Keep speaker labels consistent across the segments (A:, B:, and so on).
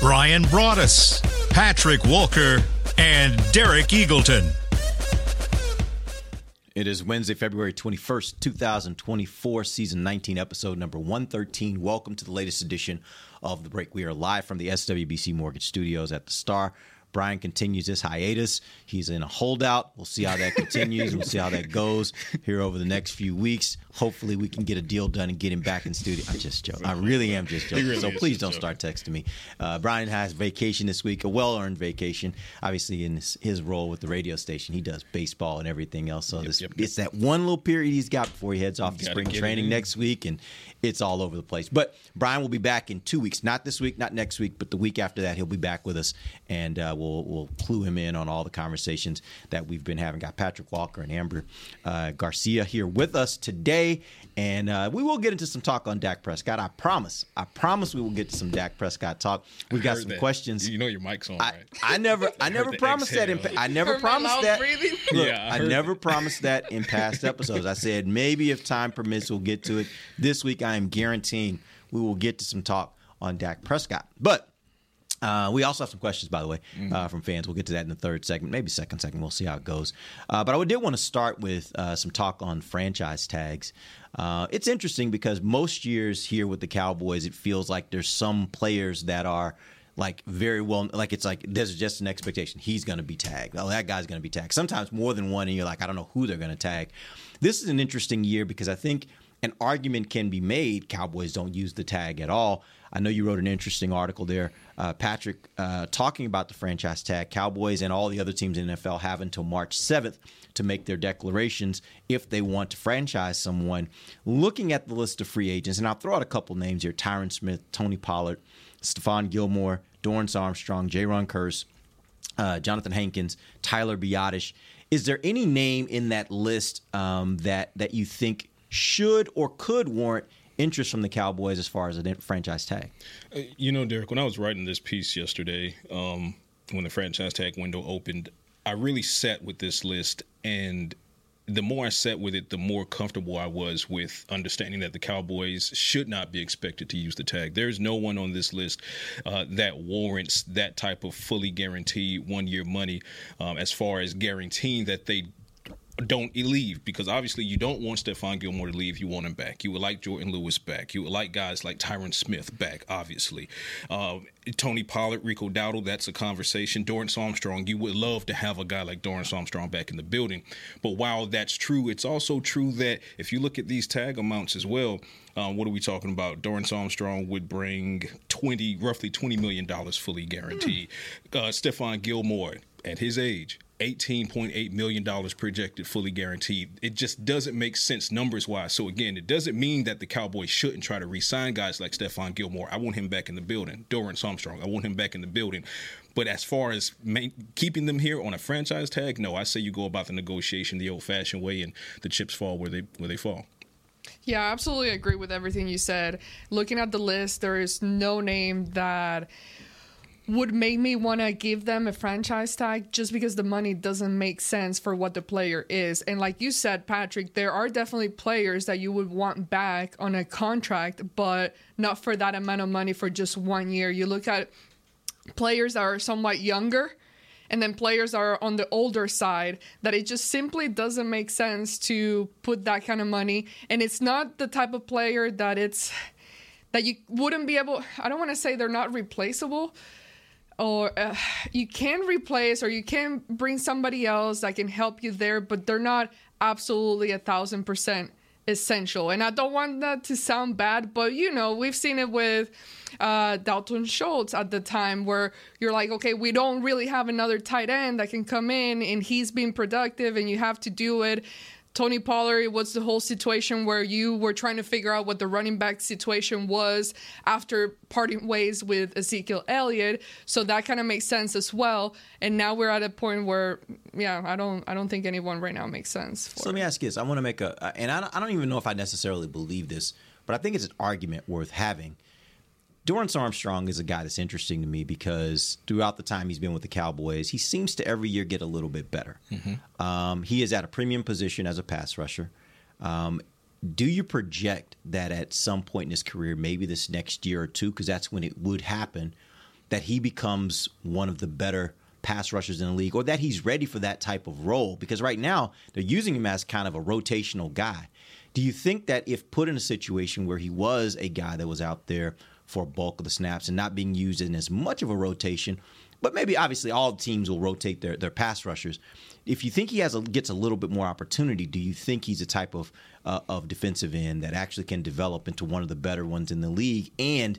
A: Brian Broaddus, Patrick Walker, and Derek Eagleton.
B: It is Wednesday, February 21st, 2024, season 19, episode number 113. Welcome to the latest edition of The Break. We are live from the SWBC Mortgage Studios at the Star. Brian continues his hiatus. He's in a holdout. We'll see how that continues. We'll see how that goes here over the next few weeks. Hopefully, we can get a deal done and get him back in studio. I'm just joking. I really am just joking.
C: really
B: so please don't
C: joking.
B: start texting me. Uh, Brian has vacation this week, a well-earned vacation. Obviously, in his, his role with the radio station, he does baseball and everything else. So this,
C: yep, yep.
B: it's that one little period he's got before he heads off to spring training next week, and it's all over the place. But Brian will be back in two weeks. Not this week, not next week, but the week after that, he'll be back with us, and uh, we'll we'll clue him in on all the conversations that we've been having. Got Patrick Walker and Amber uh, Garcia here with us today, and uh, we will get into some talk on Dak Prescott. I promise. I promise we will get to some Dak Prescott talk. We've got some
C: that.
B: questions.
C: You know your mic's on,
B: I,
C: right?
B: I never, I never
C: the
B: promised that. In. I never
D: Heard
B: promised that. Look,
C: Yeah, I
B: I, never
C: it.
B: promised that in past episodes. I said maybe if time permits, we'll get to it. This week, I am guaranteeing we will get to some talk on Dak Prescott. But uh, we also have some questions, by the way, uh, from fans. We'll get to that in the third segment, maybe second segment. We'll see how it goes. Uh, but I did want to start with uh, some talk on franchise tags. Uh, it's interesting because most years here with the Cowboys, it feels like there's some players that are like very well, like it's like there's just an expectation he's going to be tagged. Oh, that guy's going to be tagged. Sometimes more than one, and you're like, I don't know who they're going to tag. This is an interesting year because I think an argument can be made Cowboys don't use the tag at all. I know you wrote an interesting article there, uh, Patrick, uh, talking about the franchise tag. Cowboys and all the other teams in the NFL have until March 7th to make their declarations if they want to franchise someone. Looking at the list of free agents, and I'll throw out a couple names here Tyron Smith, Tony Pollard, Stephon Gilmore, Dorance Armstrong, J. Curse, uh, Johnathan Hankins, Tyler Biotish. Is there any name in that list um, that that you think should or could warrant interest from the Cowboys as far as a franchise tag?
C: Uh, You know, Derek, when I was writing this piece yesterday, um, when the franchise tag window opened, I really sat with this list and the more I sat with it, the more comfortable I was with understanding that the Cowboys should not be expected to use the tag. There's no one on this list uh, that warrants that type of fully guaranteed one year money um, as far as guaranteeing that they don't leave because obviously you don't want Stephon Gilmore to leave. You want him back. You would like Jourdan Lewis back. You would like guys like Tyron Smith back, obviously. Uh, Tony Pollard, Rico Dowdle, that's a conversation. Dorance Armstrong, you would love to have a guy like Dorance Armstrong back in the building. But while that's true, it's also true that if you look at these tag amounts as well, um, what are we talking about? Dorance Armstrong would bring 20, roughly $20 million fully guaranteed. Uh, Stephon Gilmore, at his age, $18.8 million projected fully guaranteed. It just doesn't make sense numbers wise. So, again, it doesn't mean that the Cowboys shouldn't try to re sign guys like Stephon Gilmore. I want him back in the building. Dorance Armstrong, I want him back in the building. But as far as ma- keeping them here on a franchise tag, no, I say you go about the negotiation the old fashioned way and the chips fall where they where they fall.
D: Yeah, I absolutely agree with everything you said. Looking at the list, there is no name that would make me want to give them a franchise tag just because the money doesn't make sense for what the player is. And like you said, Patrick, there are definitely players that you would want back on a contract, but not for that amount of money for just one year. You look at players that are somewhat younger and then players are on the older side that it just simply doesn't make sense to put that kind of money and it's not the type of player that it's that you wouldn't be able i don't want to say they're not replaceable or uh, you can replace or you can bring somebody else that can help you there but they're not absolutely a thousand percent essential. And i don't want that to sound bad but you know we've seen it with uh, Dalton Schultz at the time, where you're like, okay, we don't really have another tight end that can come in and he's being productive, and you have to do it Tony Pollard was the whole situation where you were trying to figure out what the running back situation was after parting ways with Ezekiel Elliott. So that kind of makes sense as well. And now we're at a point where, yeah, I don't, I don't think anyone right now makes sense. For
B: So let me ask you this: I want to make a, and I don't, I don't even know if I necessarily believe this, but I think it's an argument worth having. Dorance Armstrong is a guy that's interesting to me because throughout the time he's been with the Cowboys, he seems to every year get a little bit better. Um, he is at a premium position as a pass rusher. Um, do you project that at some point in his career, maybe this next year or two, because that's when it would happen, that he becomes one of the better pass rushers in the league, or that he's ready for that type of role? Because right now they're using him as kind of a rotational guy. Do you think that if put in a situation where he was a guy that was out there for bulk of the snaps and not being used in as much of a rotation, but maybe obviously all teams will rotate their, their pass rushers. If you think he has a, gets a little bit more opportunity, do you think he's a type of uh, of defensive end that actually can develop into one of the better ones in the league? And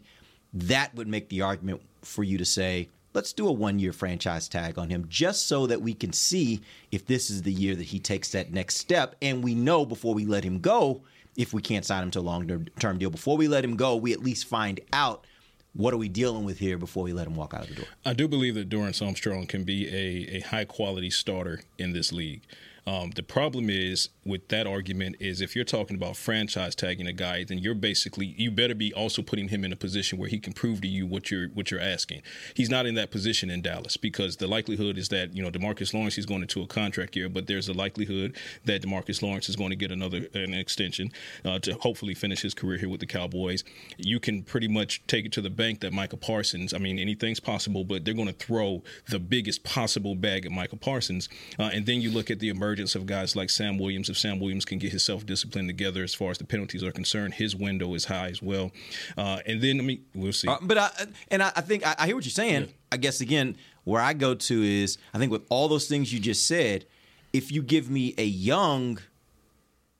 B: that would make the argument for you to say, let's do a one year franchise tag on him just so that we can see if this is the year that he takes that next step. And we know before we let him go, if we can't sign him to a long term deal, before we let him go, we at least find out what are we dealing with here before we let him walk out of the door.
C: I do believe that Dorance Armstrong can be a, a high quality starter in this league. Um, the problem is with that argument is if you're talking about franchise tagging a guy, then you're basically you better be also putting him in a position where he can prove to you what you're what you're asking. He's not in that position in Dallas because the likelihood is that you know Demarcus Lawrence he's going into a contract year, but there's a likelihood that Demarcus Lawrence is going to get another an extension uh, to hopefully finish his career here with the Cowboys. You can pretty much take it to the bank that Micah Parsons. I mean anything's possible, but they're going to throw the biggest possible bag at Micah Parsons, uh, and then you look at the emergence of guys like Sam Williams. If Sam Williams can get his self discipline together as far as the penalties are concerned, his window is high as well. Uh, and then I mean we'll see.
B: Uh, but I, and I, I think I, I hear what you're saying.
C: Yeah.
B: I guess again, where I go to is I think with all those things you just said, if you give me a young,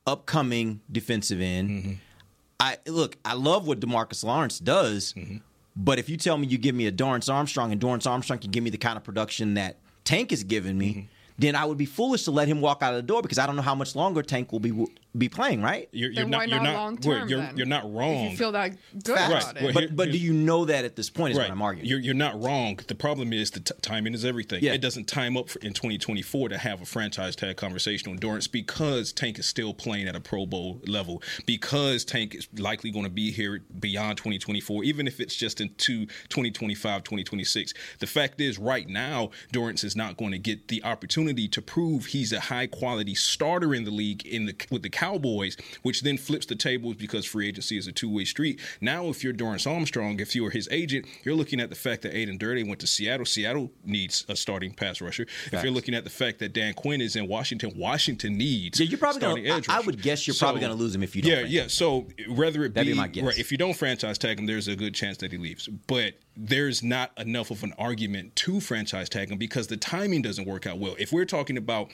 B: upcoming defensive end,
C: Mm-hmm.
B: I look. I love what Demarcus Lawrence does,
C: Mm-hmm.
B: but if you tell me you give me a Dorance Armstrong and Dorance Armstrong can give me the kind of production that Tank is giving me.
C: Mm-hmm.
B: Then I would be foolish to let him walk out of the door because I don't know how much longer Tank will be be playing. Right?
C: You're, you're
D: Then
C: not.
D: why
C: You're
D: not
C: not.
D: long
C: well,
D: term?
C: you're,
D: then?
C: you're not wrong.
D: If you feel that good
B: Facts.
D: about
C: Right.
D: it.
C: Well,
B: but
C: here-
B: but do you know that at this point is what I'm arguing.
C: You're, you're not wrong. The problem is the t- timing is everything.
B: Yeah.
C: It doesn't time up for, in 2024 to have a franchise tag conversation on Dorance because Tank is still playing at a Pro Bowl level, because Tank is likely going to be here beyond 2024, even if it's just into 2025, 2026. The fact is, right now, Dorance is not going to get the opportunity to prove he's a high quality starter in the league in the with the Cowboys, which then flips the tables because free agency is a two way street. Now, if you're Dorance Armstrong, if you're his agent, you're looking at the fact that Aden Durde went to Seattle. Seattle needs a starting pass rusher. If you're looking at the fact that Dan Quinn is in Washington, Washington needs
B: Yeah, you're probably
C: starting
B: gonna.
C: edge
B: I, I would guess you're probably going to lose him if you don't.
C: yeah, yeah. So whether it
B: That'd
C: be,
B: be my guess.
C: right, if you don't franchise tag him, there's a good chance that he leaves. But there's not enough of an argument to franchise tag him because the timing doesn't work out well. If we're talking about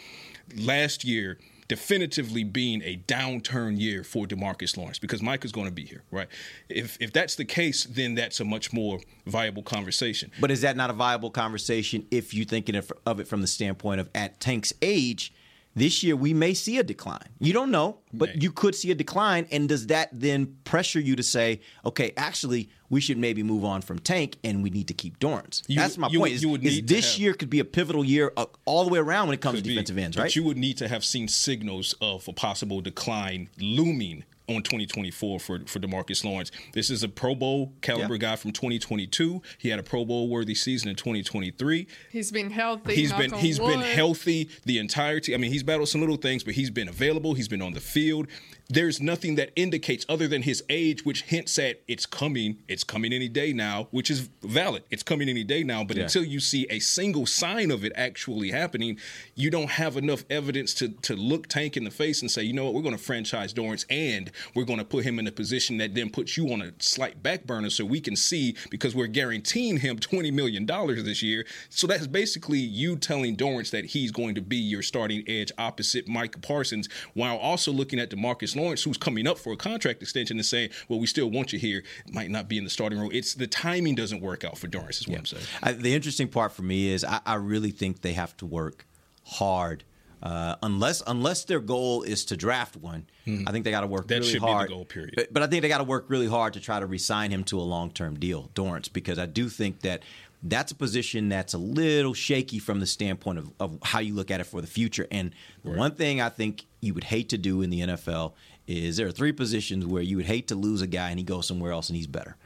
C: last year definitively being a downturn year for Demarcus Lawrence because Mike is going to be here, right? If if that's the case, then that's a much more viable conversation.
B: But is that not a viable conversation if you're thinking of, of it from the standpoint of at Tank's age? This year we may see a decline. You don't know, but you could see a decline. And does that then pressure you to say, okay, actually, we should maybe move on from Tank and we need to keep Dorance?
C: You-
B: That's my
C: you-
B: point. Is,
C: you would
B: is this
C: have-
B: year could be a pivotal year uh, all the way around when it comes to
C: be,
B: defensive ends,
C: but
B: right?
C: you would need to have seen signals of a possible decline looming on 2024 for for Demarcus Lawrence. This is a Pro Bowl caliber
B: Yeah.
C: guy from 2022. He had a Pro Bowl worthy season in 2023.
D: He's been healthy.
C: He's
D: knock
C: been
D: on
C: he's been healthy the entirety. I mean, he's battled some little things, but he's been available. He's been on the field. There's nothing that indicates other than his age, which hints at it's coming. It's coming any day now, which is valid. It's coming any day now. But
B: Yeah.
C: until you see a single sign of it actually happening, you don't have enough evidence to to look Tank in the face and say, you know what, we're going to franchise Dorance and we're going to put him in a position that then puts you on a slight back burner so we can see because we're guaranteeing him twenty million dollars this year. So that's basically you telling Dorance that he's going to be your starting edge opposite Mike Parsons, while also looking at Demarcus Lawrence, who's coming up for a contract extension, and saying, "Well, we still want you here." Might not be in the starting role. It's the timing doesn't work out for Dorance. Is what I'm saying.
B: I, the interesting part for me is I, I really think they have to work hard Uh, unless unless their goal is to draft one, I think they got to work.
C: That
B: really
C: should be the
B: hard.
C: goal, period.
B: But, but I think they got to work really hard to try to resign him to a long term deal, Dorance, because I do think that that's a position that's a little shaky from the standpoint of, of how you look at it for the future. And the one thing I think you would hate to do in the NFL is there are three positions where you would hate to lose a guy and he goes somewhere else and he's better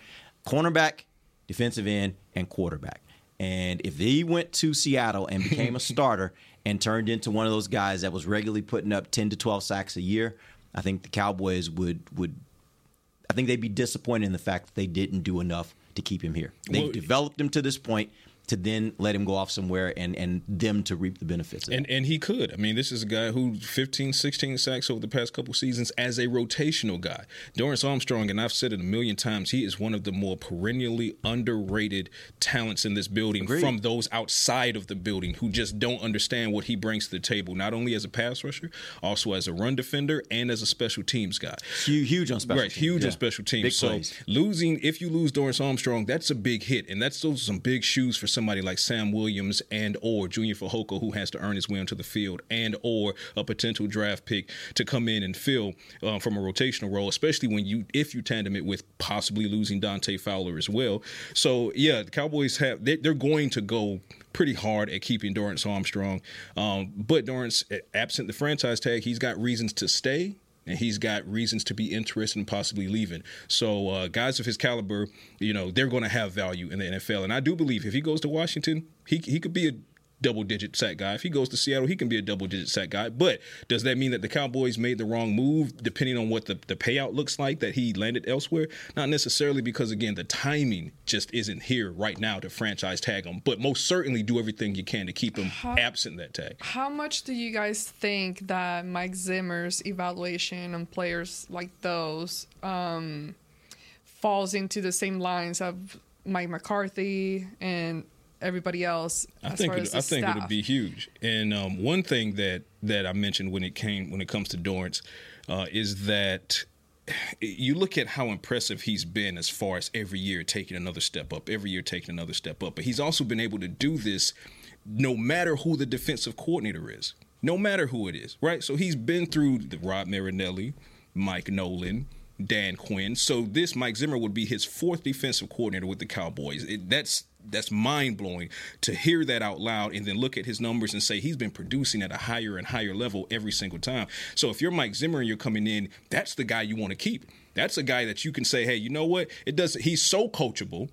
B: cornerback, defensive end, and quarterback. And if he went to Seattle and became a starter and turned into one of those guys that was regularly putting up 10 to 12 sacks a year, I think the Cowboys would would I think they'd be disappointed in the fact that they didn't do enough to keep him here. They've
C: Well-
B: developed him to this point to then let him go off somewhere and and them to reap the benefits of it.
C: And and he could. I mean, this is a guy who 15, 16 sacks over the past couple seasons as a rotational guy. Dorance Armstrong, and I've said it a million times, he is one of the more perennially underrated talents in this building
B: Agreed.
C: from those outside of the building who just don't understand what he brings to the table, not only as a pass rusher, also as a run defender and as a special teams guy.
B: Huge, huge on special
C: Right,
B: teams.
C: huge
B: Yeah.
C: on special teams.
B: Big
C: so
B: plays.
C: losing, if you lose Dorance Armstrong, that's a big hit, and that's those are some big shoes for somebody like Sam Williams and or Junior Fehoko, who has to earn his way onto the field, and or a potential draft pick to come in and fill uh, from a rotational role, especially when you if you tandem it with possibly losing Dante Fowler as well. So yeah, the Cowboys have they, they're going to go pretty hard at keeping Dorance Armstrong, um, but Dorance, absent the franchise tag, he's got reasons to stay and he's got reasons to be interested in possibly leaving. So uh, guys of his caliber, you know, they're going to have value in the NFL, and I do believe if he goes to Washington, he he could be a double digit sack guy. If he goes to Seattle, he can be a double digit sack guy. But does that mean that the Cowboys made the wrong move depending on what the, the payout looks like that he landed elsewhere? Not necessarily because again the timing just isn't here right now to franchise tag him, but most certainly do everything you can to keep him absent that tag.
D: How much do you guys think that Mike Zimmer's evaluation on players like those um, falls into the same lines of Mike McCarthy and everybody else?
C: I
D: as
C: think
D: far
C: it, I think
D: staff?
C: it'll be huge. And um, one thing that that I mentioned when it came when it comes to Dorance uh, is that you look at how impressive he's been as far as every year taking another step up, every year taking another step up. But he's also been able to do this no matter who the defensive coordinator is, no matter who it is, right? So he's been through the Rod Marinelli, Mike Nolan, Dan Quinn. So this Mike Zimmer would be his fourth defensive coordinator with the Cowboys. It, that's that's mind blowing to hear that out loud and then look at his numbers and say he's been producing at a higher and higher level every single time. So if you're Mike Zimmer and you're coming in, that's the guy you want to keep. That's a guy that you can say, hey, you know what? It does. He's so coachable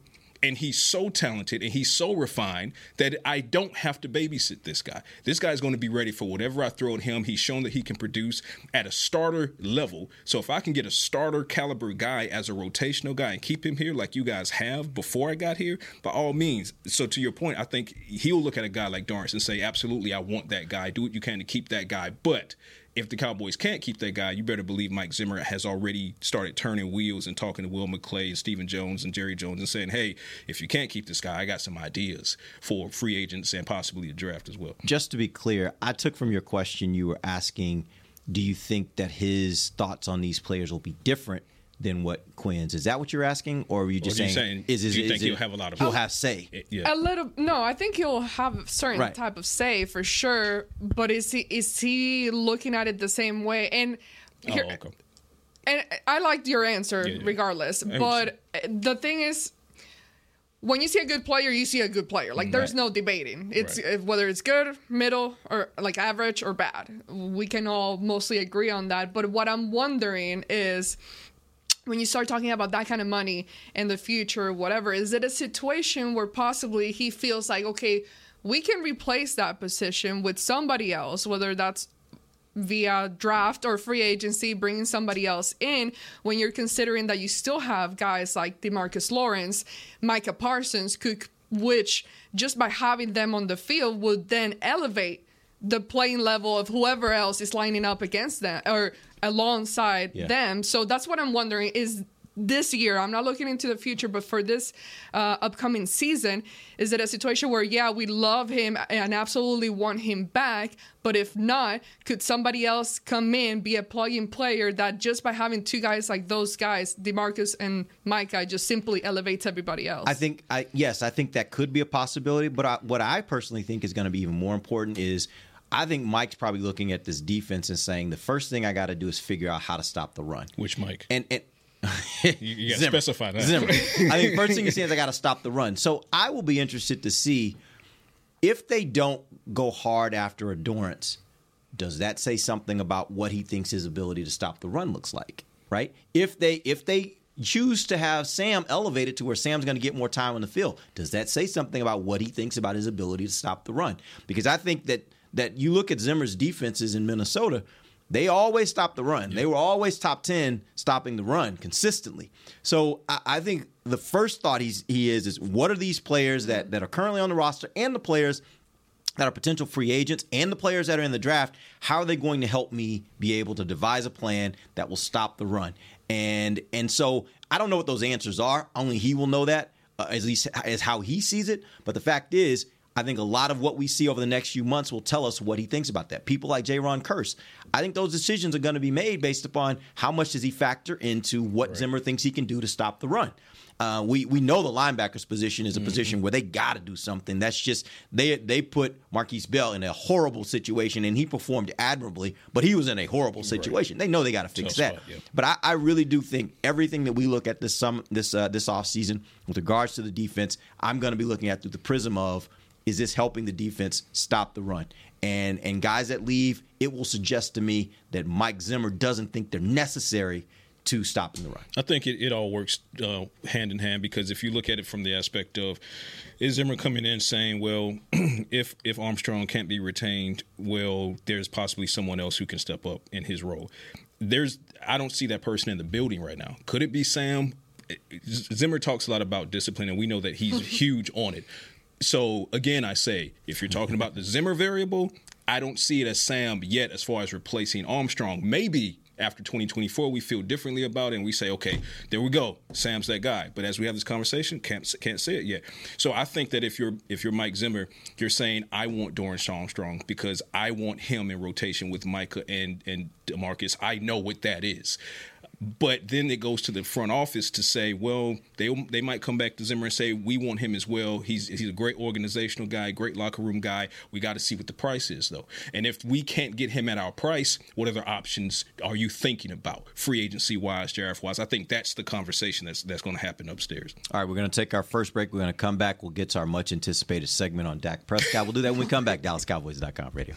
C: and he's so talented and he's so refined that I don't have to babysit this guy. This guy's going to be ready for whatever I throw at him. He's shown that he can produce at a starter level. So if I can get a starter caliber guy as a rotational guy and keep him here like you guys have before I got here, by all means. So to your point, I think he'll look at a guy like Dorance and say, absolutely, I want that guy. Do what you can to keep that guy. But if the Cowboys can't keep that guy, you better believe Mike Zimmer has already started turning wheels and talking to Will McClay and Stephen Jones and Jerry Jones and saying, hey, if you can't keep this guy, I got some ideas for free agents and possibly a draft as well.
B: just to be clear, I took from your question you were asking, do you think that his thoughts on these players will be different than what Quinn's? Is that what you're asking, or were you just
C: Or you
B: saying,
C: saying,
B: is, is,
C: do you
B: is
C: think
B: it-
C: he'll have a lot of-
B: he'll have say?
C: Yeah.
D: A little no, I think he'll have a certain
B: Right.
D: type of say for sure. But is he is he looking at it the same way? And here,
C: oh, okay.
D: and I liked your answer
C: Yeah, yeah.
D: regardless. But the thing is, when you see a good player, you see a good player. Like there's no debating. It's
C: Right.
D: uh, whether it's good, middle, or like average or bad. We can all mostly agree on that. But what I'm wondering is when you start talking about that kind of money in the future, whatever, is it a situation where possibly he feels like, okay, we can replace that position with somebody else, whether that's via draft or free agency, bringing somebody else in when you're considering that you still have guys like Demarcus Lawrence, Micah Parsons, Cook, which just by having them on the field would then elevate the playing level of whoever else is lining up against them or alongside
B: Yeah.
D: them. So that's what I'm wondering is this year, I'm not looking into the future, but for this uh, upcoming season, is it a situation where, yeah, we love him and absolutely want him back, but if not, could somebody else come in, be a plug-in player that just by having two guys like those guys, Demarcus and Micah, just simply elevates everybody else?
B: I think I yes, I think that could be a possibility. But I, what I personally think is going to be even more important is I think Mike's probably looking at this defense and saying the first thing I got to do is figure out how to stop the run.
C: Which Mike?
B: And and
C: You, you got to specify that.
B: Zimmer. I think first thing he says, I got to stop the run. So I will be interested to see if they don't go hard after Dorance. Does that say something about what he thinks his ability to stop the run looks like? Right? If they if they choose to have Sam elevated to where Sam's going to get more time on the field, does that say something about what he thinks about his ability to stop the run? Because I think that that you look at Zimmer's defenses in Minnesota, they always stop the run. They were always top 10 stopping the run consistently. So I, I think the first thought he's, he is is what are these players that, that are currently on the roster and the players that are potential free agents and the players that are in the draft, how are they going to help me be able to devise a plan that will stop the run? And and so I don't know what those answers are. Only he will know that, uh, at least as how he sees it. But the fact is, I think a lot of what we see over the next few months will tell us what he thinks about that. People like Jayron Kearse, I think those decisions are going to be made based upon how much does he factor into what Zimmer thinks he can do to stop the run. Uh, we we know the linebackers position is a position where they got to do something. That's just they they put Markquese Bell in a horrible situation, and he performed admirably, but he was in a horrible situation. They know they got to fix
C: Tough
B: that.
C: spot, yeah.
B: But I, I really do think everything that we look at this sum this uh, this offseason with regards to the defense, I'm going to be looking at through the prism of is this helping the defense stop the run? And and guys that leave, it will suggest to me that Mike Zimmer doesn't think they're necessary to stopping the run.
C: I think it, it all works uh, hand in hand because if you look at it from the aspect of is Zimmer coming in saying, well, if if Armstrong can't be retained, well, there's possibly someone else who can step up in his role. There's I don't see that person in the building right now. Could it be Sam? Zimmer talks a lot about discipline, and we know that he's huge on it. So again, I say if you're talking about the Zimmer variable, I don't see it as Sam yet as far as replacing Armstrong. Maybe after 2024 we feel differently about it and we say, okay, there we go, Sam's that guy. But as we have this conversation, can't can't say it yet. So I think that if you're if you're Mike Zimmer, you're saying I want Dorance Armstrong because I want him in rotation with Micah and and Demarcus. I know what that is. But then it goes to the front office to say, well, they they might come back to Zimmer and say we want him as well. He's he's a great organizational guy, great locker room guy. We got to see what the price is though. And if we can't get him at our price, what other options are you thinking about, free agency wise, Jareth wise? I think that's the conversation that's that's going to happen upstairs.
B: All right, we're going to take our first break. We're going to come back. We'll get to our much anticipated segment on Dak Prescott. We'll do that when we come back. DallasCowboys.com radio.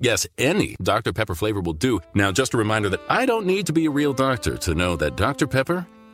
E: Yes, any Dr. Pepper flavor will do. Now, just a reminder that I don't need to be a real doctor to know that Dr. Pepper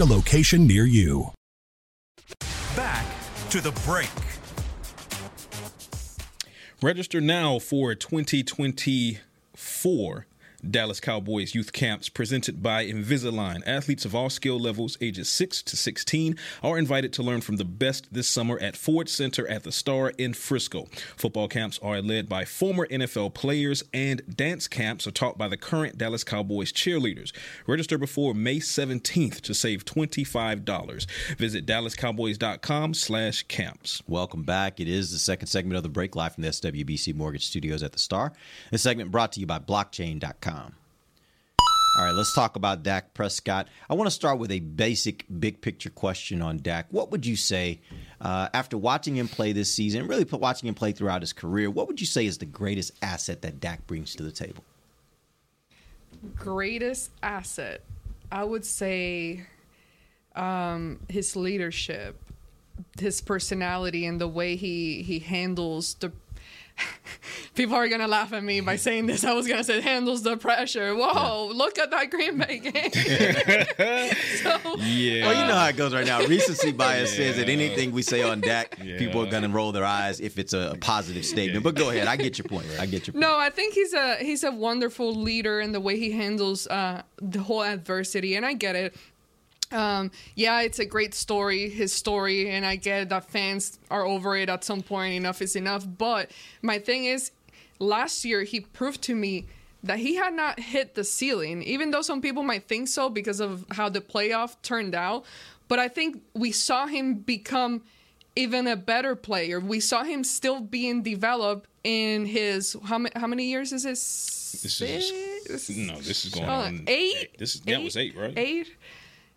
F: a location near you.
A: Back to the break.
C: Register now for 2024 Dallas Cowboys youth camps presented by Invisalign. Athletes of all skill levels, ages 6 to 16, are invited to learn from the best this summer at Ford Center at the Star in Frisco. Football camps are led by former NFL players, and dance camps are taught by the current Dallas Cowboys cheerleaders. Register before May 17th to save $25. Visit dallascowboys.com slash camps.
B: Welcome back. It is the second segment of the break live from the SWBC Mortgage Studios at the Star. This segment brought to you by blockchain.com. All right, let's talk about Dak Prescott. I want to start with a basic, big picture question on Dak. What would you say, uh, after watching him play this season, really watching him play throughout his career, what would you say is the greatest asset that Dak brings to the table?
D: Greatest asset, I would say, um, his leadership, his personality, and the way he he handles the people are gonna laugh at me by saying this. I was gonna say handles the pressure. Whoa, yeah. look at that Green Bay game.
B: so, yeah. Well, you know how it goes right now. Recency bias yeah. says that anything we say on Dak, yeah. people are gonna roll their eyes if it's a positive statement. But go ahead. I get your point. I get your point.
D: No, I think he's a he's a wonderful leader in the way he handles uh, the whole adversity, and I get it. Um, yeah, it's a great story, his story, and I get that fans are over it at some point. Enough is enough. But my thing is, last year he proved to me that he had not hit the ceiling, even though some people might think so because of how the playoff turned out. But I think we saw him become even a better player. We saw him still being developed in his how many how many years is this?
C: This is no, this is going
D: uh,
C: on
D: eight.
C: This is that was eight, right?
D: Eight.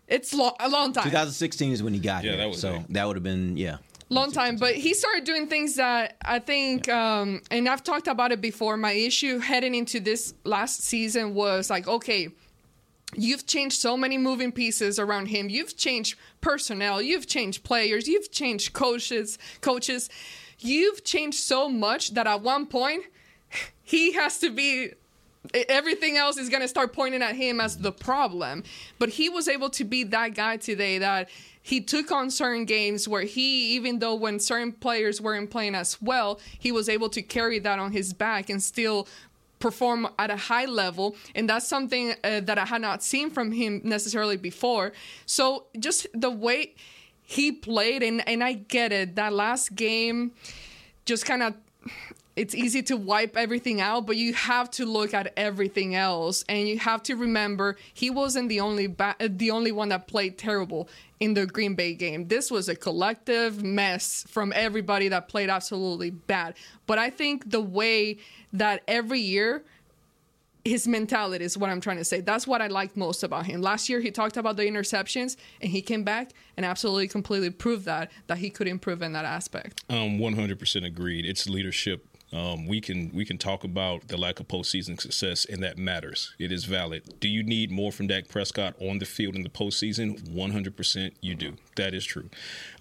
D: It's long, a long time.
B: 2016 is when he got
C: yeah,
B: here.
C: That was
B: so
C: eight.
B: that would have been yeah.
D: Long time, but he started doing things that I think, um, and I've talked about it before. My issue heading into this last season was like, okay, you've changed so many moving pieces around him. You've changed personnel. You've changed players. You've changed coaches. Coaches. You've changed so much that at one point he has to be everything else is going to start pointing at him as the problem. But he was able to be that guy today that he took on certain games where he, even though when certain players weren't playing as well, he was able to carry that on his back and still perform at a high level and that's something uh, that I had not seen from him necessarily before so just the way he played and and I get it that last game just kind of it's easy to wipe everything out, but you have to look at everything else, and you have to remember he wasn't the only ba- the only one that played terrible in the Green Bay game. This was a collective mess from everybody that played absolutely bad. But I think the way that every year his mentality is what I'm trying to say. That's what I liked most about him. Last year he talked about the interceptions and he came back and absolutely completely proved that that he could improve in that aspect.
C: Um 100% agreed. It's leadership um, we can we can talk about the lack of postseason success, and that matters. It is valid. Do you need more from Dak Prescott on the field in the postseason? One hundred percent, you do. That is true.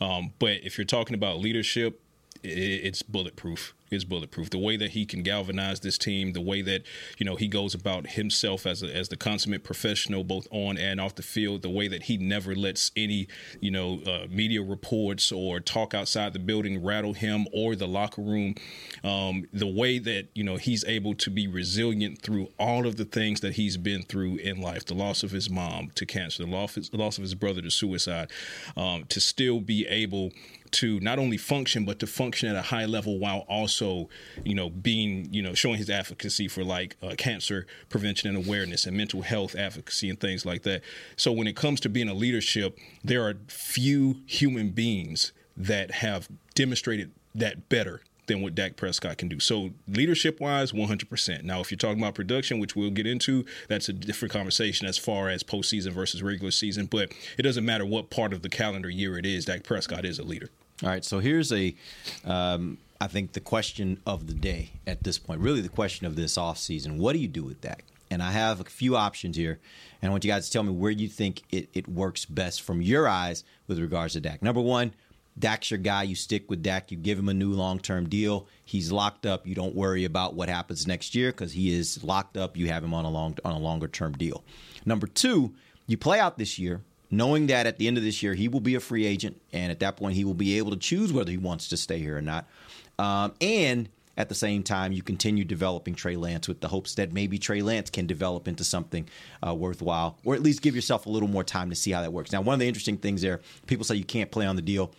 C: Um, but if you're talking about leadership, it's bulletproof It's bulletproof. The way that he can galvanize this team, the way that you know he goes about himself as a, as the consummate professional, both on and off the field, the way that he never lets any you know uh, media reports or talk outside the building rattle him or the locker room. Um, the way that you know he's able to be resilient through all of the things that he's been through in life, the loss of his mom to cancer, the loss, of his brother to suicide, um, to still be able to not only function but to function at a high level while also you know being you know showing his advocacy for like uh, cancer prevention and awareness and mental health advocacy and things like that. So when it comes to being a leadership there are few human beings that have demonstrated that better than what Dak Prescott can do. So leadership wise, 100%. Now, if you're talking about production, which we'll get into, that's a different conversation as far as postseason versus regular season. But it doesn't matter what part of the calendar year it is. Dak Prescott is a leader.
B: All right. So here's a. Um, I think the question of the day at this point, really the question of this offseason, what do you do with Dak? And I have a few options here, and I want you guys to tell me where you think it, it works best from your eyes with regards to Dak. Number one, Dak's your guy. You stick with Dak. You give him a new long term deal. He's locked up. You don't worry about what happens next year because he is locked up. You have him on a long on a longer term deal. Number two, you play out this year, knowing that at the end of this year he will be a free agent, and at that point he will be able to choose whether he wants to stay here or not. Um, and at the same time, you continue developing Trey Lance with the hopes that maybe Trey Lance can develop into something uh, worthwhile, or at least give yourself a little more time to see how that works. Now, one of the interesting things there, people say you can't play on the deal.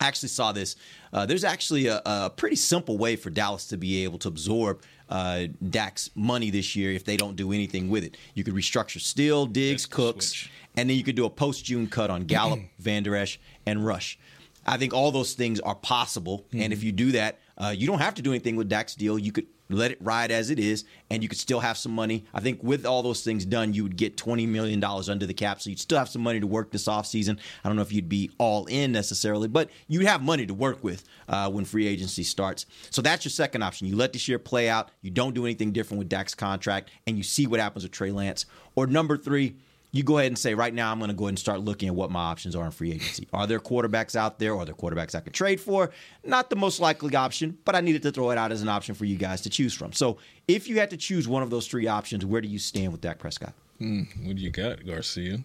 B: I actually saw this. Uh, there's actually a, a pretty simple way for Dallas to be able to absorb uh, Dak's money this year if they don't do anything with it. You could restructure Steele, Diggs, Cooks, and then you could do a post June cut on Gallup, Vander Esch, and Rush. I think all those things are possible, and if you do that, uh, you don't have to do anything with Dak's deal. You could let it ride as it is, and you could still have some money. I think with all those things done, you would get $20 million under the cap, so you'd still have some money to work this offseason. I don't know if you'd be all in necessarily, but you'd have money to work with uh, when free agency starts. So that's your second option. You let this year play out, you don't do anything different with Dak's contract, and you see what happens with Trey Lance. Or number three, you go ahead and say, right now, I'm going to go ahead and start looking at what my options are in free agency. Are there quarterbacks out there? Are there quarterbacks I could trade for? Not the most likely option, but I needed to throw it out as an option for you guys to choose from. So if you had to choose one of those three options, where do you stand with Dak Prescott?
C: Hmm, what do you got, Garcia?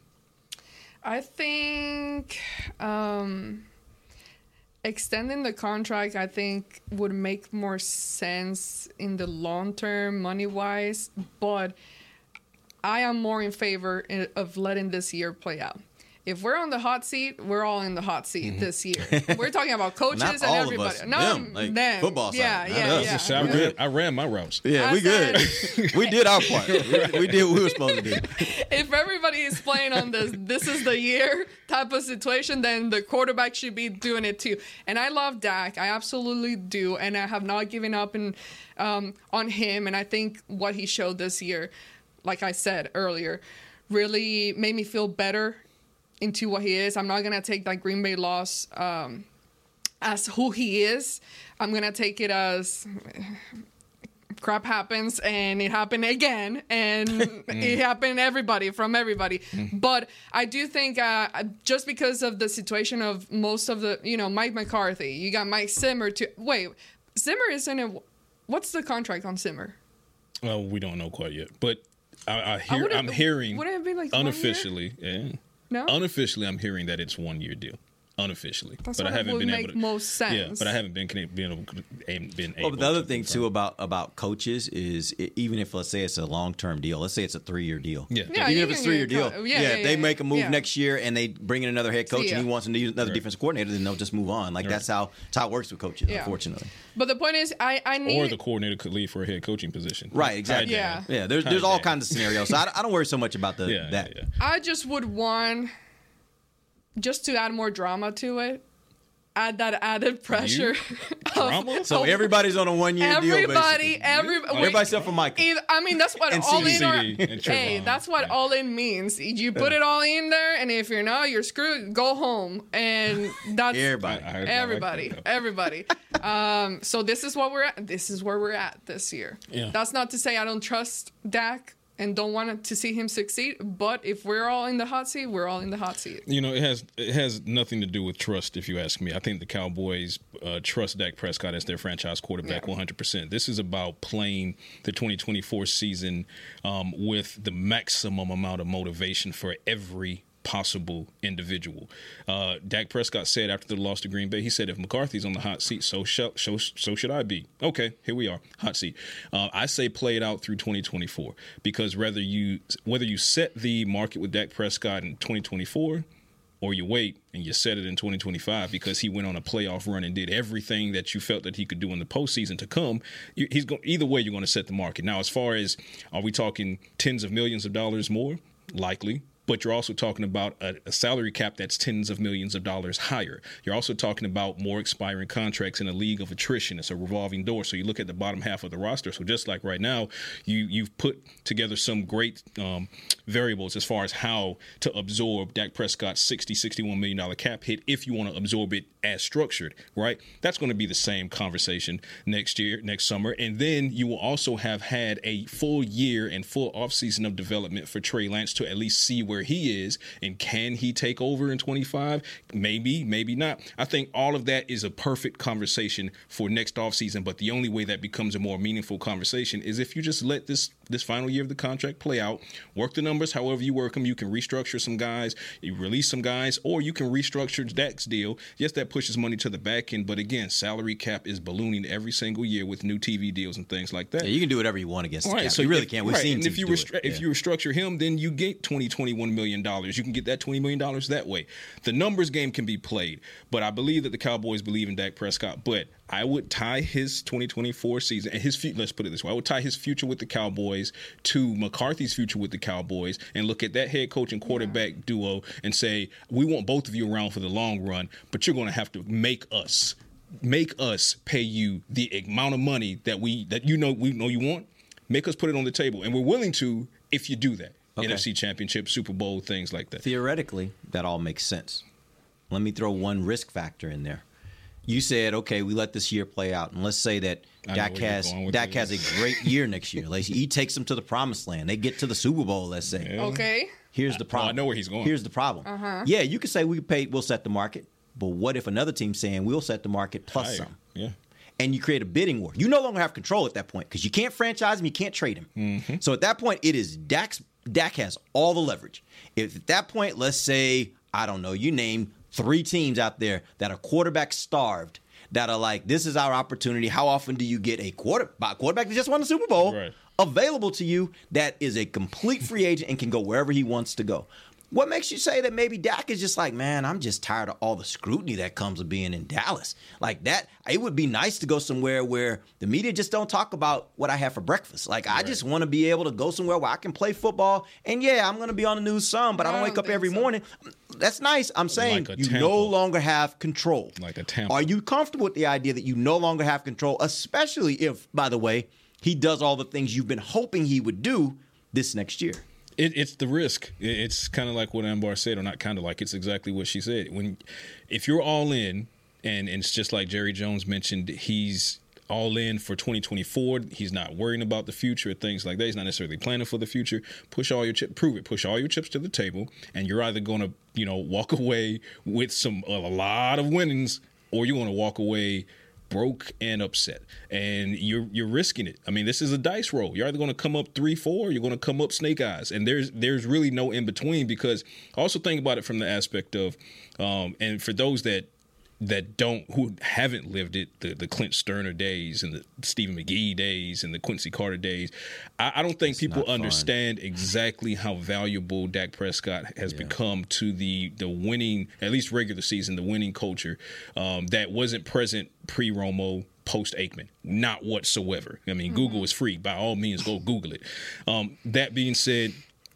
D: I think um, extending the contract, I think, would make more sense in the long term, money wise. But I am more in favor i- of letting this year play out. If we're on the hot seat, we're all in the hot seat this year. We're talking about coaches
B: Not
D: and
B: all of
D: everybody.
B: us,
D: No,
B: them, like
D: them.
B: football side,
D: Yeah,
B: not
D: yeah, yeah.
C: I,
B: We
C: ran,
B: good.
C: I ran my routes.
B: Yeah,
D: I
B: we good. we did our part. We, we did what we were supposed to do.
D: if everybody is playing on this this is the year type of situation, then the quarterback should be doing it too. And I love Dak, I absolutely do, and I have not given up in, um, on him. And I think what he showed this year, like I said earlier, really made me feel better into what he is. I'm not gonna take that Green Bay loss um, as who he is. I'm gonna take it as crap happens and it happened again and it happened everybody from everybody but i do think uh, just because of the situation of most of the you know mike mccarthy you got mike zimmer to wait zimmer isn't it what's the contract on zimmer
C: Well, we don't know quite yet, but I, I
D: I
C: hear.
D: wouldn't-
C: I'm hearing
D: wouldn't it be like one year?
C: unofficially. Yeah.
D: No?
C: Unofficially, I'm hearing that it's one year deal. Unofficially,
D: That's
C: but
D: what
C: I haven't
D: would
C: been
D: make
C: able to.
D: most
C: Yeah, but I haven't been been able, been able.
B: Well, but the other
C: to
B: thing
C: confirm.
B: too about about coaches is i even if let's say it's a long term deal, let's say it's a three year deal.
C: Yeah.
D: Yeah,
B: even if it's
D: can
B: three year deal,
D: co-
B: yeah,
D: yeah,
B: if
D: yeah,
B: they
D: yeah,
B: make a move
D: yeah.
B: next year and they bring in another head coach
D: See
B: and he wants to use another
C: Right.
B: defensive coordinator, then they'll just move on. Like that's how that's how it works with coaches,
D: Yeah.
B: unfortunately.
D: but the point is i i need
C: or the coordinator could leave for a head coaching position.
B: Right, exactly.
D: Yeah.
B: Yeah, there's
C: Hi,
B: there's all kinds of scenarios. So I, I don't worry so much about the that.
D: I just would want just to add more drama to it. Add that added pressure. of-
B: So
D: of
B: everybody's on a one year deal.
D: everybody,
B: basically.
D: every
B: everybody except for Michael.
D: Either, I mean, that's what
B: And
D: all in.
B: CeeDee.
D: Or,
C: CeeDee and
D: hey, that's what all in means. You put it all in there, and if you're not, you're screwed. Go home, and that's
B: Everybody.
C: Like
D: everybody,
C: that.
D: everybody. Um, so this is what we're at. This is where we're at this year.
C: Yeah.
D: That's not to say I don't trust Dak and don't want to see him succeed. But if we're all in the hot seat, we're all in the hot seat.
C: You know, it has it has nothing to do with trust, if you ask me. I think the Cowboys uh, trust Dak Prescott as their franchise quarterback
D: Yeah.
C: 100%. This is about playing the 2024 season um, with the maximum amount of motivation for every possible individual. Uh, Dak Prescott said after the loss to Green Bay, he said, "If McCarthy's on the hot seat, so shall, so, so should I be." Okay, here we are, hot seat. Uh, I say play it out through 2024 because whether you whether you set the market with Dak Prescott in 2024 or you wait and you set it in 2025 because he went on a playoff run and did everything that you felt that he could do in the postseason to come. He's going either way. You're going to set the market. Now, as far as are we talking tens of millions of dollars more? Likely. But you're also talking about a, a salary cap that's tens of millions of dollars higher. You're also talking about more expiring contracts in a league of attrition. It's a revolving door. So you look at the bottom half of the roster. So just like right now, you you've put together some great um, variables as far as how to absorb Dak Prescott's 60, 61 million dollar cap hit if you want to absorb it as structured, right? That's going to be the same conversation next year, next summer. And then you will also have had a full year and full offseason of development for Trey Lance to at least see where he is and can he take over in 25? Maybe, maybe not. I think all of that is a perfect conversation for next offseason, but the only way that becomes a more meaningful conversation is if you just let this this final year of the contract play out, work the numbers however you work them. You can restructure some guys, you release some guys, or you can restructure Dak's deal. Yes, that pushes money to the back end, but again, salary cap is ballooning every single year with new TV deals and things like that.
B: Yeah, you can do whatever you want against
C: All right, so
B: you really
C: if,
B: can't. We've
C: right,
B: seen
C: and if you
B: do
C: restra-
B: it.
C: if you restructure him, then you get 20, 21 million dollars. You can get that 20 million dollars that way. The numbers game can be played, but I believe that the Cowboys believe in Dak Prescott. But I would tie his 2024 season and his future. Let's put it this way: I would tie his future with the Cowboys to McCarthy's future with the Cowboys, and look at that head coach and quarterback duo and say, we want both of you around for the long run, but you're going to have to make us make us pay you the amount of money that we that you know we know you want. Make us put it on the table, and we're willing to if you do that.
B: Okay.
C: NFC Championship, Super Bowl, things like that.
B: Theoretically, that all makes sense. Let me throw one risk factor in there. You said, okay, we let this year play out, and let's say that
C: I
B: Dak has Dak has a great year next year. Like he takes them to the promised land. They get to the Super Bowl. Let's say.
D: Okay.
B: Here's the problem.
C: I know where he's going.
B: Here's the problem.
D: Uh-huh.
B: Yeah, you could say we pay, we'll set the market, but what if another team's saying we'll set the market plus
C: Higher.
B: some?
C: Yeah.
B: and you create a bidding war. You no longer have control at that point because you can't franchise him, you can't trade him.
C: Mm-hmm.
B: So at that point, it is Dak's. Dak has all the leverage. If at that point, let's say I don't know, you name three teams out there that are quarterback starved, that are like, this is our opportunity. How often do you get a quarter a quarterback that just won the Super Bowl
C: Right.
B: available to you that is a complete free agent and can go wherever he wants to go? What makes you say that maybe Dak is just like, man, I'm just tired of all the scrutiny that comes with being in Dallas. Like that, it would be nice to go somewhere where the media just don't talk about what I have for breakfast. Like I just want to be able to go somewhere where I can play football. And yeah, I'm going to be on the news some, but I don't
D: I
B: wake
D: don't
B: up every
D: so.
B: morning. That's nice. I'm saying
C: Like
B: you
C: Tampa.
B: no longer have control.
C: Like a Tampa.
B: Are you comfortable with the idea that you no longer have control, especially if, by the way, he does all the things you've been hoping he would do this next year?
C: It, it's the risk. It- It's kind of like what Amber said, or not kind of like. It's exactly what she said. When, if you're all in, and, and it's just like Jerry Jones mentioned, he's all in for 2024. He's not worrying about the future, things like that. He's not necessarily planning for the future. Push all your chips, prove it. Push all your chips to the table, and you're either going to, you know, walk away with some a lot of winnings, or you're going to walk away broke and upset. And you're you're risking it. I mean this is a dice roll. You're either going to come up three four you're going to come up snake eyes. And there's there's really no in between because also think about it from the aspect of um and for those that that don't who haven't lived it the the Clint Stoerner days and the Stephen McGee days and the Quincy Carter days I, I don't think people
B: not fun.
C: understand exactly how valuable Dak Prescott has become to the the winning at least regular season the winning culture um, that wasn't present pre Romo post Aikman. Not whatsoever. I mean Google is free. By all means go Google it. Um, that being said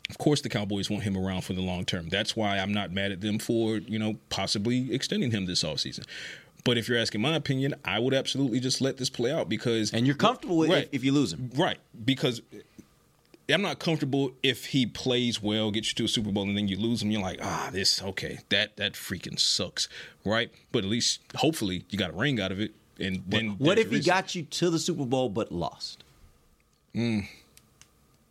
C: of course, the Cowboys want him around for the long term. That's why I'm not mad at them for, you know, possibly extending him this offseason. But if you're asking my opinion, I would absolutely just let this play out because.
B: And you're comfortable with
C: Right.
B: if, if you lose him.
C: Right. Because I'm not comfortable if he plays well, gets you to a Super Bowl, and then you lose him. You're like, ah, this, okay, that that freaking sucks. Right. But at least, hopefully, you got a ring out of it. And then.
B: What
C: there's
B: if he
C: reason.
B: got you to the Super Bowl but lost?
C: Mm.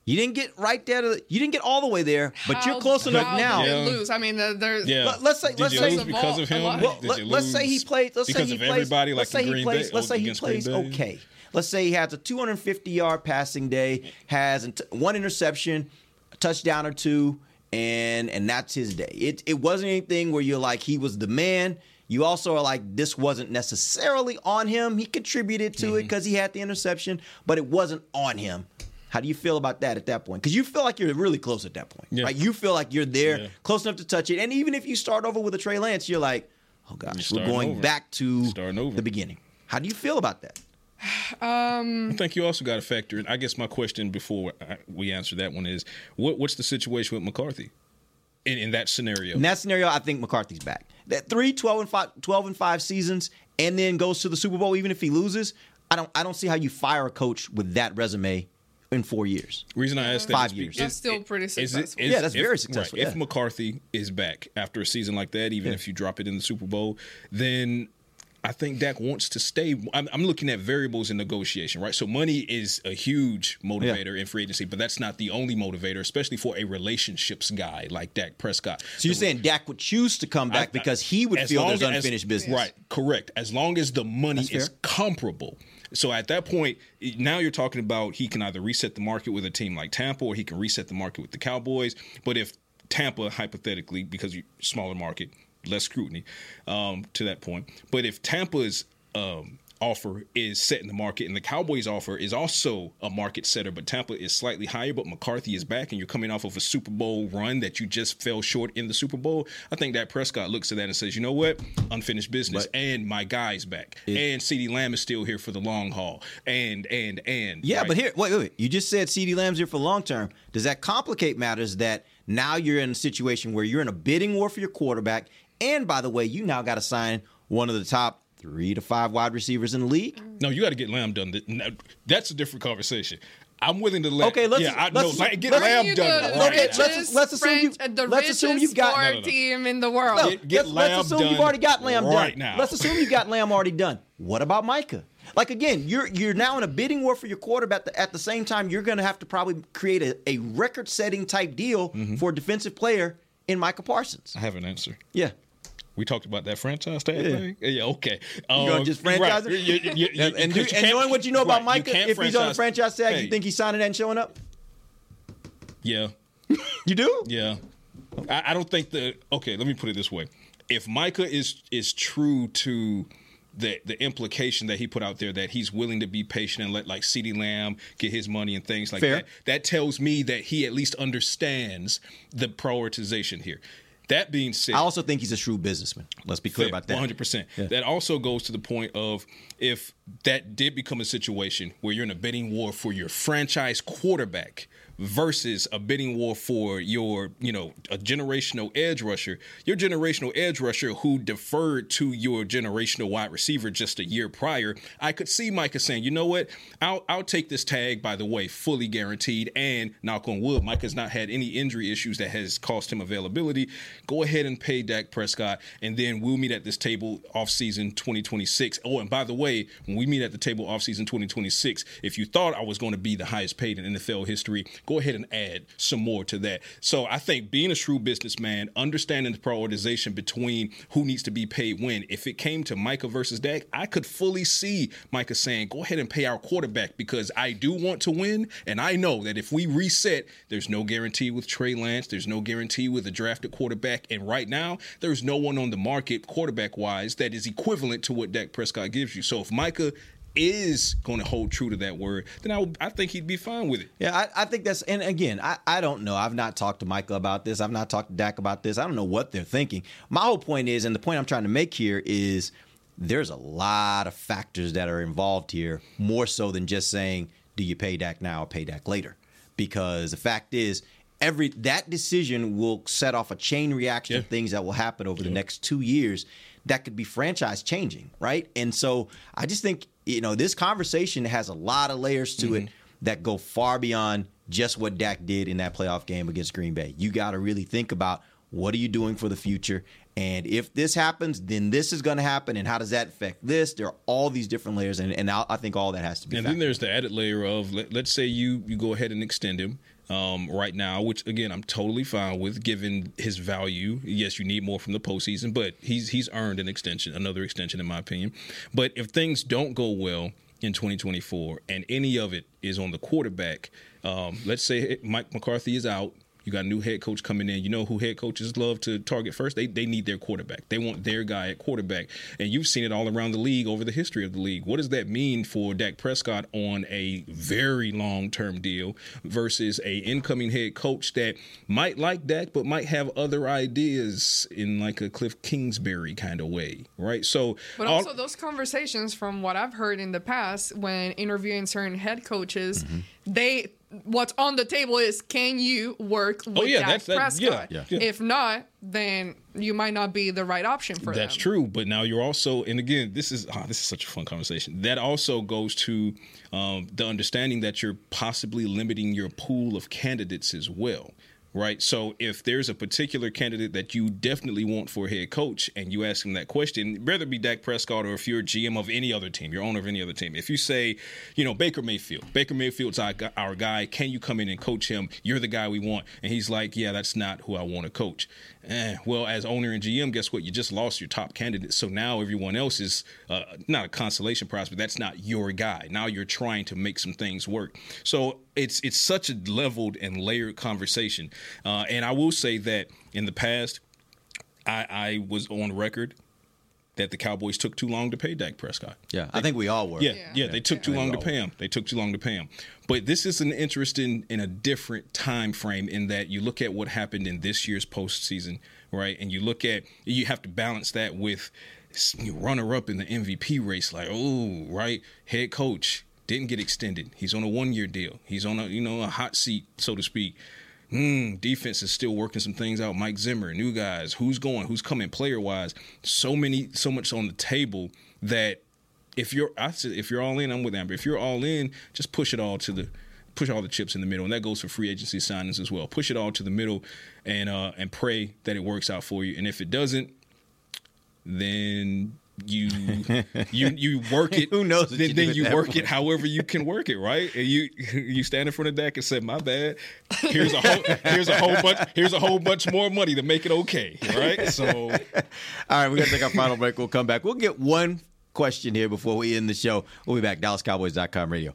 B: You didn't get right there. To the, you didn't get all the way there, but you're
D: How-
B: close enough
D: how
B: now.
D: did
C: Yeah.
D: lose? I mean, there's
C: Yeah.
B: Let- let's say-
C: Did
B: let's
C: you
B: say-
C: lose because of him?
B: Well,
C: Did
B: let,
C: you
B: us say he
C: lose
B: plays. Let's say he
C: of
B: plays.
C: everybody,
B: let's
C: like
B: say he
C: Green
B: plays.
C: Bay,
B: let's say he plays okay. Let's say he has a 250 yard passing day, has one interception, a touchdown or two, and and that's his day. It it wasn't anything where you're like he was the man. You also are like this wasn't necessarily on him. He contributed to
C: Mm-hmm.
B: it because he had the interception, but it wasn't on him. How do you feel about that at that point? Because you feel like you're really close at that point.
C: Yeah.
B: Right? You feel like you're there,
C: Yeah.
B: close enough to touch it. And even if you start over with a Trey Lance, you're like, oh gosh, we're going
C: over.
B: back to
C: Starting over.
B: the beginning. How do you feel about that?
C: Um, I think you also got to factor in. I guess my question before I- we answer that one is, what, what's the situation with McCarthy in, in that scenario?
B: In that scenario, I think McCarthy's back. That three, 12 and 5, 12 and 5 seasons and then goes to the Super Bowl even if he loses, I don't I don't see how you fire a coach with that resume in 4 years.
C: reason I asked that
B: Five
C: is
B: years.
C: be-
D: That's still pretty successful.
C: is-
B: Yeah, that's
C: if-
B: very successful,
C: right,
B: yeah.
C: If McCarthy is back after a season like that, even
B: Yeah.
C: if you drop it in the Super Bowl, then I think Dak wants to stay. I'm, I'm looking at variables in negotiation, right? So money is a huge motivator in free agency, but that's not the only motivator, especially for a relationships guy like Dak Prescott.
B: So you're saying Dak would choose to come back
C: I-
B: because he would feel
C: long
B: there's
C: as-
B: unfinished business.
C: Right, correct. As long as the money
B: That's
C: is
B: fair.
C: comparable. So at that point, now you're talking about he can either reset the market with a team like Tampa or he can reset the market with the Cowboys. But if Tampa, hypothetically, because you smaller market, less scrutiny um, to that point. But if Tampa's um, offer is setting the market, and the Cowboys' offer is also a market setter, but Tampa is slightly higher. But McCarthy is back, and you're coming off of a Super Bowl run that you just fell short in the Super Bowl. I think that Prescott looks at that and says, "You know what? Unfinished business,
B: But-
C: and my guy's back, and CeeDee Lamb is still here for the long haul, and and and
B: Yeah,
C: right?
B: but here, wait, wait, wait. You just said CeeDee Lamb's here for long term. Does that complicate matters that now you're in a situation where you're in a bidding war for your quarterback? And by the way, you now got to sign one of the top three to five wide receivers in the league.
C: No, you got to get Lamb done. That's a different conversation. I'm willing to let.
B: Okay, let's-
C: yeah, I
B: let's-
C: know. Get
B: let's-
C: Lamb done.
D: the
C: right
B: let's- let's assume you-
D: the
B: let's assume you've got-
D: sport
C: No, no, no.
D: team in the world.
B: No,
C: Get- get
B: let's, let's assume
C: done
B: you've already got Lamb
C: right
B: done.
C: now.
B: Let's assume you've got Lamb already done. What about Micah? Like again, you're you're now in a bidding war for your quarterback. At the, at the same time, you're going to have to probably create a, a record-setting type deal
C: Mm-hmm.
B: for a defensive player in Micah Parsons.
C: I have an answer.
B: Yeah.
C: We talked about that franchise tag
B: Yeah.
C: thing. Yeah, okay.
B: You gonna
C: Um,
B: just franchise
C: right. You- you- you-
B: and,
C: you
B: do- and knowing what you know about
C: right,
B: Micah, if he's on a franchise tag,
C: Hey,
B: you think he's signing that and showing up?
C: Yeah.
B: You do?
C: Yeah. I, I don't think the okay, let me put it this way. If Micah is is true to the the implication that he put out there that he's willing to be patient and let like CeeDee Lamb get his money and things like
B: Fair.
C: that, that tells me that he at least understands the prioritization here. That being said,
B: I also think he's a shrewd businessman. Let's be clear about that.
C: One hundred percent.
B: Yeah.
C: That also goes to the point of if that did become a situation where you're in a bidding war for your franchise quarterback versus a bidding war for your, you know, a generational edge rusher, your generational edge rusher who deferred to your generational wide receiver just a year prior, I could see Micah saying, you know what, I'll I'll take this tag by the way, fully guaranteed, and knock on wood, Micah's not had any injury issues that has cost him availability. Go ahead and pay Dak Prescott, and then we'll meet at this table off season 2026. Oh, and by the way, when we meet at the table off season 2026, if you thought I was going to be the highest paid in NFL history, go ahead and add some more to that. So I think being a shrewd businessman, understanding the prioritization between who needs to be paid when, if it came to Micah versus Dak, I could fully see Micah saying, go ahead and pay our quarterback because I do want to win. And I know that if we reset, there's no guarantee with Trey Lance, there's no guarantee with a drafted quarterback. And right now, there's no one on the market quarterback wise that is equivalent to what Dak Prescott gives you. So if Micah is going to hold true to that word, then I, would- I think he'd be fine with it.
B: Yeah, I, I think that's and again, I, I don't know. I've not talked to Michael about this. I've not talked to Dak about this. I don't know what they're thinking. My whole point is, and the point I'm trying to make here is there's a lot of factors that are involved here, more so than just saying, do you pay Dak now or pay Dak later? Because the fact is, every that decision will set off a chain reaction of things that will happen over the next two years that could be franchise changing, right? And so I just think, you know, this conversation has a lot of layers to it mm-hmm. that go far beyond just what Dak did in that playoff game against Green Bay. You got to really think about what are you doing for the future? And if this happens, then this is going to happen. And how does that affect this? There are all these different layers. And, and I, I think all that has to be.
C: And then there's the added layer of let, let's say you you go ahead and extend him um, right now, which again I'm totally fine with, given his value. Yes, you need more from the postseason, but he's he's earned an extension, another extension in my opinion. But if things don't go well in 2024 and any of it is on the quarterback, um, let's say Mike McCarthy is out. You got a new head coach coming in. You know who head coaches love to target first? They they need their quarterback. They want their guy at quarterback. And you've seen it all around the league over the history of the league. What does that mean for Dak Prescott on a very long-term deal versus a incoming head coach that might like Dak but might have other ideas in like a Cliff Kingsbury kind of way, right? So
D: But
C: all-
D: also, those conversations, from what I've heard in the past, when interviewing certain head coaches,
C: Mm-hmm.
D: they what's on the table is can you work with
C: Oh, yeah,
D: Dak
C: that's- that-
D: Prescott?
C: yeah, yeah.
D: If not, then you might not be the right option for
C: That's
D: them.
C: true, but now you're also, and again, this is ah, this is such a fun conversation. That also goes to um, the understanding that you're possibly limiting your pool of candidates as well. Right? So if there's a particular candidate that you definitely want for head coach and you ask him that question, whether it be Dak Prescott or if you're GM of any other team, you're owner of any other team, if you say, you know, Baker Mayfield, Baker Mayfield's our, our guy, can you come in and coach him? You're the guy we want. And he's like, yeah, that's not who I want to coach. Eh, well, as owner and GM, guess what? You just lost your top candidate. So now everyone else is uh, not a consolation prize, but that's not your guy. Now you're trying to make some things work. So it's it's such a leveled and layered conversation. Uh, and I will say that in the past, I, I was on record that the Cowboys took too long to pay Dak Prescott.
B: Yeah, I think we all were.
C: Yeah, yeah, they took too
B: Yeah.
C: long to pay him. They took too long to pay him. But this is an interesting in a different time frame in that you look at what happened in this year's postseason, right? And you look at you have to balance that with runner up in the MVP race. Like, oh, right, head coach didn't get extended. He's on a one year deal. He's on a you know a hot seat, so to speak. Hmm, defense is still working some things out. Mike Zimmer, new guys, who's going, who's coming player wise. So many, so much on the table that if you're, I said, if you're all in, I'm with Amber. If you're all in, just push it all to the, push all the chips in the middle, and that goes for free agency signings as well. Push it all to the middle, and uh, and pray that it works out for you. And if it doesn't, then you you you work it.
B: Who knows
C: Then,
B: you
C: then you work
B: point.
C: it however you can work it, right? And you you stand in front of Dak and say, "My bad. Here's a whole here's a whole bunch here's a whole bunch more money to make it okay." Right? So
B: All right, we're to take our final break. We'll come back. We'll get one question here before we end the show. We'll be back. DallasCowboys.com radio.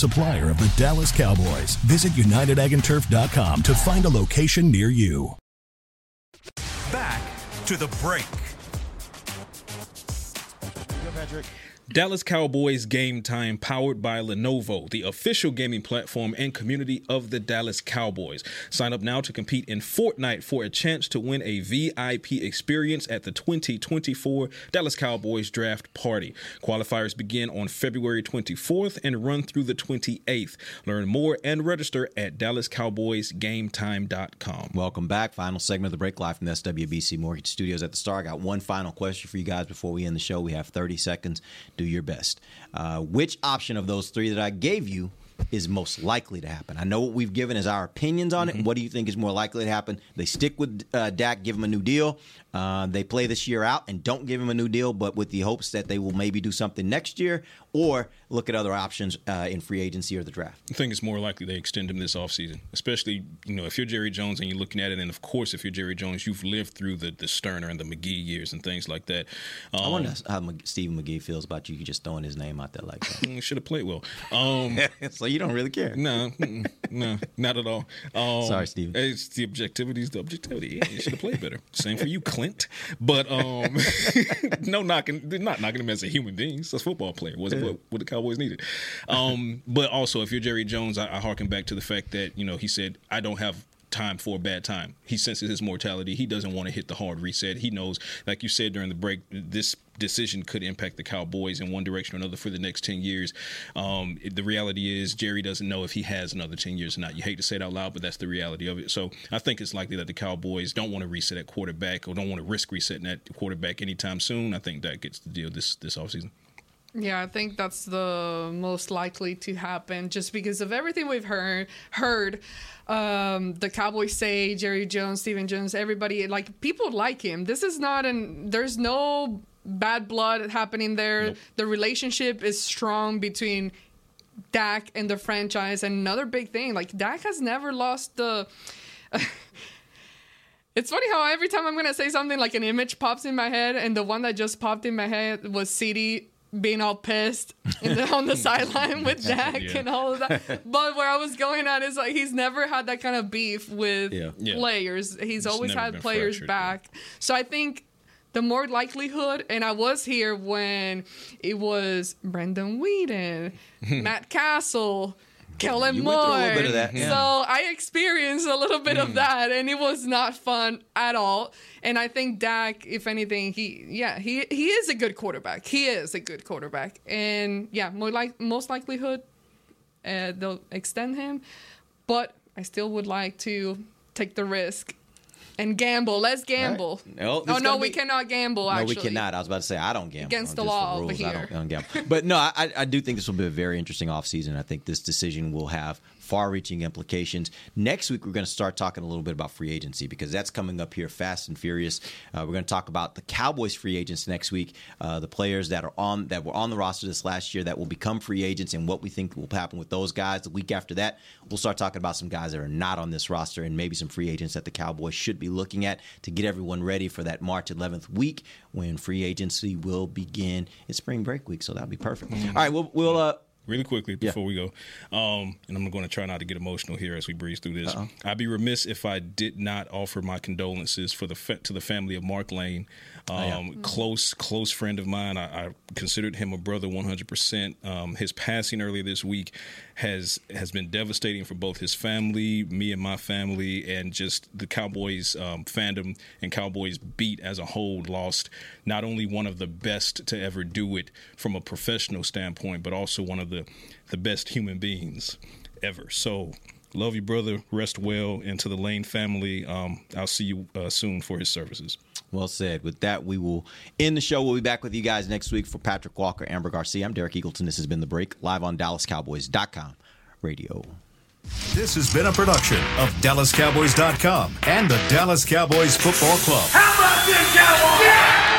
F: supplier of the Dallas Cowboys. Visit UnitedAgAndTurf.com to find a location near you.
A: Back to the break.
C: Dallas Cowboys Game Time, powered by Lenovo, the official gaming platform and community of the Dallas Cowboys. Sign up now to compete in Fortnite for a chance to win a VIP experience at the 2024 Dallas Cowboys Draft Party. Qualifiers begin on February 24th and run through the 28th. Learn more and register at DallasCowboysGameTime.com.
B: Welcome back. Final segment of the break live from the SWBC Mortgage Studios at the Star. I got one final question for you guys before we end the show. We have 30 seconds. Do your best. Uh, which option of those three that I gave you is most likely to happen? I know what we've given is our opinions on it. What do you think is more likely to happen? They stick with uh, Dak, give him a new deal. Uh, they play this year out and don't give him a new deal, but with the hopes that they will maybe do something next year or look at other options uh, in free agency or the draft.
C: I think it's more likely they extend him this offseason, especially, you know, if you're Jerry Jones and you're looking at it, and of course, if you're Jerry Jones, you've lived through the, the Stoerner and the McGee years and things like that.
B: I
C: Um,
B: wonder how Stephen McGee feels about you just throwing his name out there like that.
C: should have played well. Um,
B: so you don't really care.
C: No, no, not at all. Um,
B: Sorry, Steve.
C: It's the objectivity is the objectivity. Yeah, you should have played better. Same for you, Clint. But um, no knocking, not knocking him as a human being. He's a football player. Wasn't what, what the Cowboys needed. Um, but also, if you're Jerry Jones, I, I harken back to the fact that you know he said, "I don't have." time for a bad time. He senses his mortality. He doesn't want to hit the hard reset. He knows, like you said during the break, this decision could impact the Cowboys in one direction or another for the next 10 years. Um, the reality is, Jerry doesn't know if he has another 10 years or not. You hate to say it out loud, but that's the reality of it. So I think it's likely that the Cowboys don't want to reset at quarterback or don't want to risk resetting that quarterback anytime soon. I think that gets the deal this, this offseason.
D: Yeah, I think that's the most likely to happen, just because of everything we've heard. Heard um, the Cowboys say Jerry Jones, Stephen Jones, everybody like people like him. This is not an. There's no bad blood happening there.
C: Nope.
D: The relationship is strong between Dak and the franchise. And another big thing, like Dak has never lost the. It's funny how every time I'm gonna say something like an image pops in my head, and the one that just popped in my head was CeeDee being all pissed the, on the sideline with Dak
C: Yeah.
D: and all of that. But where I was going at is like he's never had that kind of beef with
B: Yeah.
C: Yeah.
D: players. He's
C: It's
D: always had players back. So I think the more likelihood, and I was here when it was Brandon Weeden, Matt Cassel. Kellen
B: You
D: Moore.
B: went a little bit of that, yeah.
D: So I experienced a little bit of that, and it was not fun at all. And I think Dak, if anything, he yeah he he is a good quarterback. He is a good quarterback, and yeah, more like most likelihood uh, they'll extend him, but I still would like to take the risk and gamble. Let's gamble.
B: No,
D: oh no,
B: gonna
D: we cannot gamble.
B: No,
D: Actually,
B: we cannot. I was about to say I don't gamble
D: Against
B: I'm
D: the
B: just for
D: law over
B: rules. I don't, I don't gamble. But no, I, I do think this will be a very interesting offseason. I think this decision will have far-reaching implications. Next week, we're going to start talking a little bit about free agency because that's coming up here fast and furious. Uh, we're going to talk about the Cowboys free agents next week, uh, the players that are on that were on the roster this last year that will become free agents, and what we think will happen with those guys. The week after that, we'll start talking about some guys that are not on this roster and maybe some free agents that the Cowboys should be looking at to get everyone ready for that March 11th week when free agency will begin. It's spring break week, so that'll be perfect. All right, we'll we'll uh,
C: really quickly before we go, um, and I'm going to try not to get emotional here as we breeze through this. I'd be remiss if I did not offer my condolences for the fa- to the family of Mark Lane, um,
B: yeah.
C: close close friend of mine. I, I considered him a brother 100. percent um, His passing earlier this week has has been devastating for both his family, me and my family, and just the Cowboys um, fandom and Cowboys beat as a whole. Lost not only one of the best to ever do it from a professional standpoint, but also one of the the best human beings ever. So. Love you, brother. Rest well. And to the Lane family, um, I'll see you uh, soon for his services.
B: Well said. With that, we will end the show. We'll be back with you guys next week for Patrick Walker, Amber Garcia. I'm Derek Eagleton. This has been The Break, live on DallasCowboys.com radio.
F: This has been a production of DallasCowboys.com and the Dallas Cowboys Football Club.
G: How about this, Cowboys? Yeah!